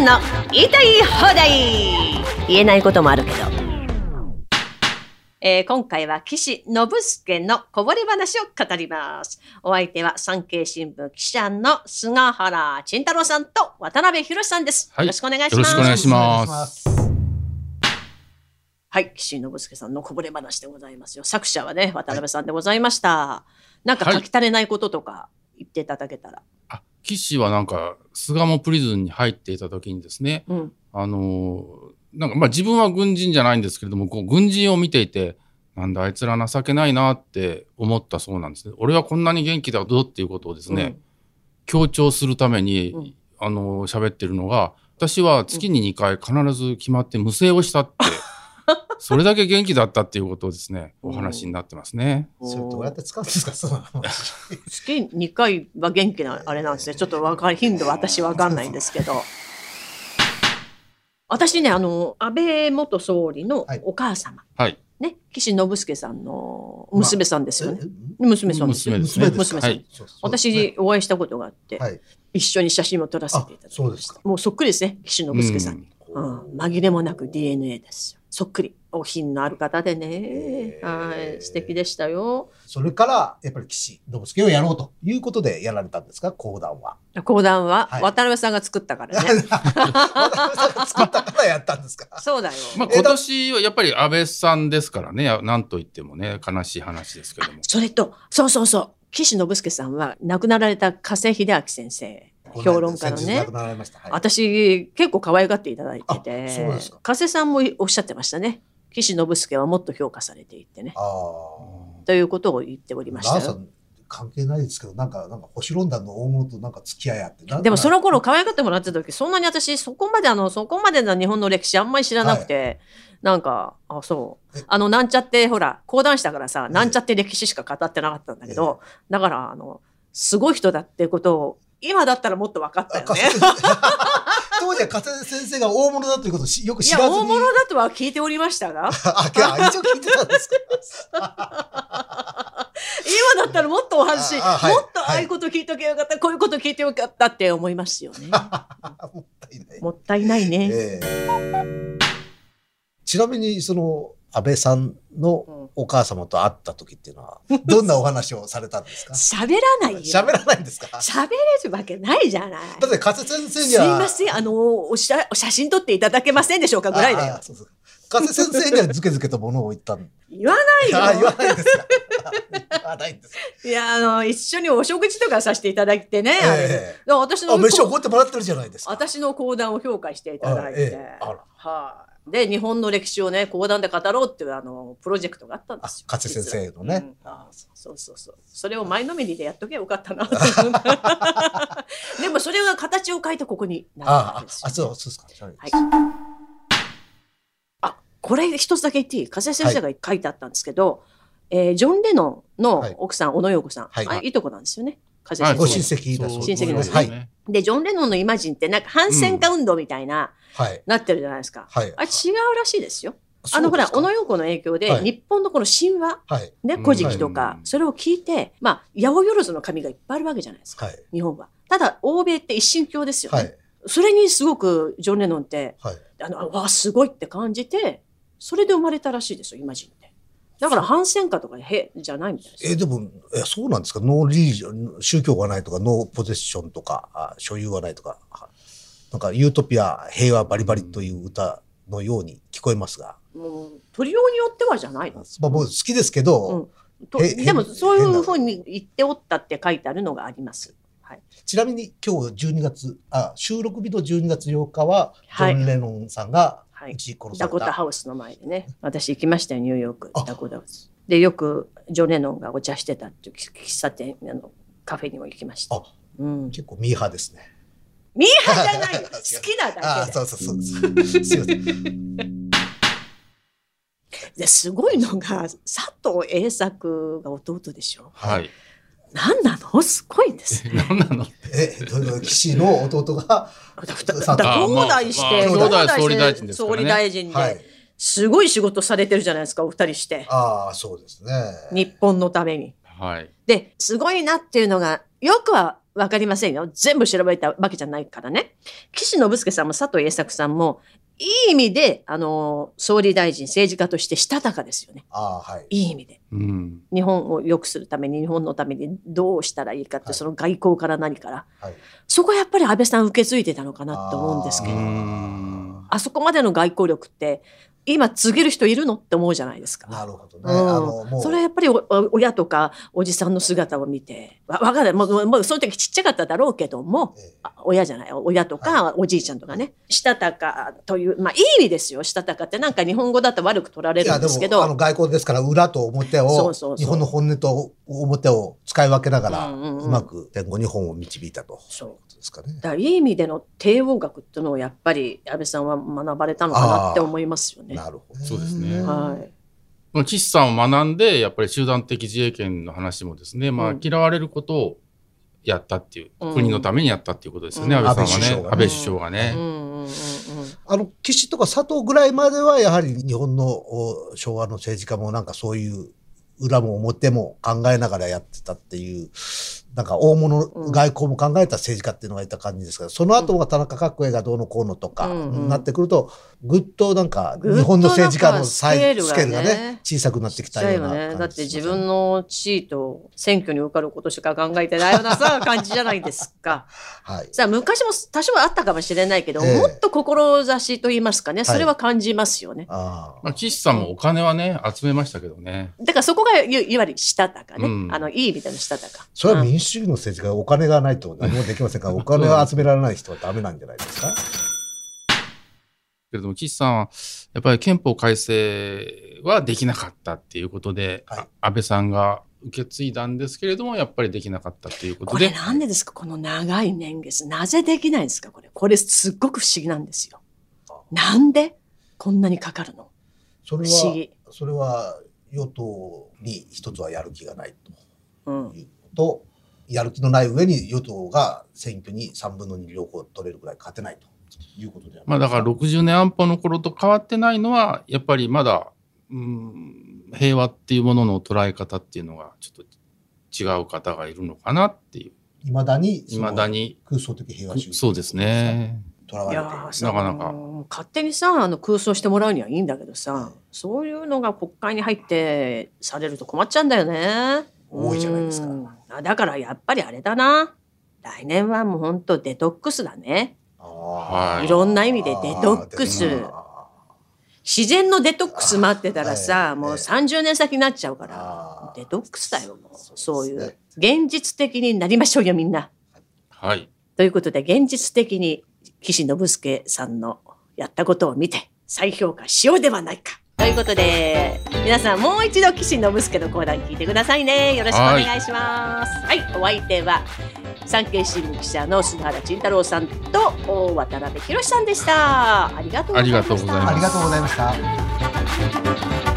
んの言いたい放題言えないこともあるけど。えー今回は岸信介のこぼれ話を語ります。お相手は産経新聞記者の菅原慎太郎さんと渡辺博さんです。はいよろしくお願いしよろます。しくお願いしますお願いしますはい、岸信介さんのこぼれ話でございますよ。作者はね、渡辺さんでございました。なんか書き足れないこととか言っていただけたら。あ岸はなんか巣鴨プリズンに入っていた時にですねうん。あのーなんかまあ自分は軍人じゃないんですけれどもこう軍人を見ていてなんだあいつら情けないなって思ったそうなんですね。俺はこんなに元気だぞっていうことをですね、強調するために、うん。あのー喋ってるのが私は月に2回必ず決まって無声をしたって、それだけ元気だったっていうことをですね。お話になってますね。それどうやって使うんですか？その。話月2回は元気なあれなんですね。ちょっとわかる頻度は私わかんないんですけど。私ね、あの、安倍元総理のお母様、はい。ね、岸信介さんの娘さんですよね。え娘さんですよ。娘です娘です娘さん。はい。そうそう。ですね。私、お会いしたことがあって、はい。一緒に写真も撮らせていただきました。あそうですか。もうそっくりですね、岸信介さん。に。うん。うん、紛れもなく DNA ですよ。そっくり。お品のある方でね。はい。素敵でしたよ。それからやっぱり岸信介をやろうということでやられたんですか？講談は講談は？はい渡辺さんが作ったからね。渡辺さんが作ったからやったんですか？そうだよ。まあ、今年はやっぱり安倍さんですからね、なんと言ってもね、悲しい話ですけども。それと、そうそうそう。岸信介さんは亡くなられた加瀬秀明先生、評論家のね。私、結構可愛がっていただいてて加瀬さんもおっしゃってましたね。岸信介はもっと評価されていってね。ということを言っておりました。関係ないですけどなんかなんか星論壇の大物となんか付き合いあってでもその頃可愛がってもらってた時、そんなに私、そこまであの、そこまでの日本の歴史あんまり知らなくて、なんか、あ、そう。え？あの、なんちゃって、ほら、講談師だからさ、なんちゃって歴史しか語ってなかったんだけど、だから、あの、すごい人だってことを、今だったらもっと分かったよね。当時は加瀬先生が大物だということをしよくいや、知らずに。大物だとは聞いておりましたが、あいや一応聞いてたんです 今だったらもっとお話、はい。もっとああいうこと聞いとけばよかった、こういうこと聞いてよかったって思いますよね。かもったいない。もったいないね。ええ。ちなみにその安倍さんのお母様と会った時っていうのはどんなお話をされたんですか？喋らないよ。喋らないんですか？喋れるわけないじゃない。だって加瀬先生すにはいません、あの、おしゃ、お写真撮っていただけませんでしょうかぐらいだよああ。そうそう加瀬先生にはずけずけとものを言ったん言わないあ言わよ。ないんですか？言わないんですか？いや、あの、一緒にお食事とかさせていただいてね。ええだから私のあ飯をこうやってもらってるじゃないですか私の講談を評価していただいて。あええあらはい。で、日本の歴史をね、講談で語ろうっていう、あの、プロジェクトがあったんですよ。あ加瀬先生のね。うん。あそうそうそう。それを前のめりでやっとけばよかったな。でも、それが形を変えてここになったああんですよあそうそうですか。はいはい。あ、これ一つだけ言っていい？加瀬先生が書いてあったんですけど、えージョン・レノンの奥さん、小野洋子さん、はい。あいとこなんですよね。ご。親戚だそう親戚です。はい。ねで、ジョン・レノンのイマジンってなんか反戦化運動みたいな、はい。なってるじゃないですか。はい。あれ違うらしいですよ。あのほら、小野洋子の影響で、はい。日本のこの神話、はい。ね、うん。古事記とか、はいそれを聞いて、まあ、八百万の神がいっぱいあるわけじゃないですか、はい。日本は。ただ、欧米って一神教ですよね。はい。それにすごくジョン・レノンって、はい。あの、あわあ、すごいって感じて、それで生まれたらしいですよ、 Imagine って。だから反戦歌とかへじゃないみたいですよ。えでもえそうなんですか？ no religion 宗教がないとか no possession とかあ所有がないとかあなんかユートピア平和バリバリという歌のように聞こえますが、もう、取りようによってはじゃないの。まあ、僕好きですけど、とへでも、変そういうふうに言っておったって書いてあるのがあります。はい。ちなみに今日12月あ収録日の12月8日はジはいョン・レノンさんがはいダれた、コタハウスの前でね。私行きましたよ、ニューヨークあ。ダコタハウス。で、よくジョン・レノンがお茶してたっていう喫茶店、あの、カフェにも行きました。あうん。結構ミーハーですねミーハーじゃないよ。好きなだけであそうそうそうそうすいませんですごいのが、佐藤栄作が弟でしょ。はい。何なの？すごいんですね。何なの？えどの騎士の弟が兄弟して、まあまあ兄弟して総理大臣ですからね総理大臣はいで、すごい仕事されてるじゃないですか、お二人して。ああそうですね日本のために。はい。で、すごいなっていうのが、よくはわかりませんよ。全部調べたわけじゃないからね。岸信介さんも佐藤栄作さんも、いい意味で、あの、総理大臣、政治家としてしたたかですよね。ああ、はい。いい意味で。うん。日本を良くするために、日本のためにどうしたらいいかって、はいその外交から何から。はい。そこはやっぱり安倍さん受け継いでたのかなと思うんですけうど。ん。あそこまでの外交力って、今継げる人いるのって思うじゃないですか。なるほどね。うんあの、もう。それはやっぱり親とかおじさんの姿を見て、わわかんない。もう、もうその時ちっちゃかっただろうけども、ええあ親じゃない、親とかおじいちゃんとかね、したたかという、まあいい意味ですよ、したたかってなんか日本語だと悪く取られるんですけでも、あの、ど、外交ですから、裏と表そうを、そうそう日本の本音と表を使い分けながら、うまく戦後日本を導いたと。そういうことですかね。だからいい意味での帝王学っていうのをやっぱり安倍さんは学ばれたのかなって思いますよね。なるほど。そうですねはい。まあ岸さんを学んで、やっぱり集団的自衛権の話もですね、まあうん嫌われることをやったっていう、うん国のためにやったっていうことですよね、うん安倍さんはね。安倍安倍首相がね。うんうんうんうんあの、岸とか佐藤ぐらいまでは、やはり日本のお昭和の政治家もなんかそういう裏も表も考えながらやってたっていう、なんか大物うん外交も考えた政治家っていうのがいた感じですけど、その後が田中角栄がどうのこうのとか、なってくると、ぐっとなんか日本の政治家のサイススケールがね小さくなってきたような感じだよね。だって自分の地位と選挙に受かることしか考えてないようなさ、感じじゃないですか。はい。さあ、昔も多少あったかもしれないけど、ええもっと志と言いますかね、それは感じますよね。ああまあ、岸さんもお金はね、集めましたけどね。だからそこがいいわゆるしたたかね。うんあの、いい意味でのしたたか。それはうん民主主義の政治家はお金がないと何もできませんから、お金を集められない人はダメなんじゃないですか？けれども、岸さんは、やっぱり憲法改正はできなかったっていうことで、はいあ安倍さんが受け継いだんですけれども、やっぱりできなかったっていうことこれで、なんでですか？この長い年月。なぜできないんですか？これ。これすっごく不思議なんですよ。なんでこんなにかかるの？それは不思議、それは与党に一つはやる気がないうんと。いうのと、やる気のない上に与党が選挙に3分の2両方取れるぐらい勝てないということでまあだからです60年安保の頃と変わってないのは、やっぱりまだ、うん、平和っていうものの捉え方っていうのがちょっと違う方がいるのかなっていう。いまだにその未だに。空想的平和主義そうですね。とらわいれてなかなか勝手にさあの空想してもらうにはいいんだけどさそういうのが国会に入ってされると困っちゃうんだよね。多いじゃないですかうんあだからやっぱりあれだな。来年はもうほんとデトックスだね。い。いろんな意味でデトックス。自然のデトックス待ってたらあさもうはい30年先になっちゃうからデトックスだよもう。そうそういう現実的になりましょうよみんな。はい。ということで現実的に岸信介さんのやったことを見て再評価しようではないか。ということで皆さんもう一度岸信介の講談聞いてくださいね。よろしくお願いします。はい、お相手は産経新聞記者の菅原慎太郎さんとお渡辺博さんでした。ありがとうございました。ありがとうございました。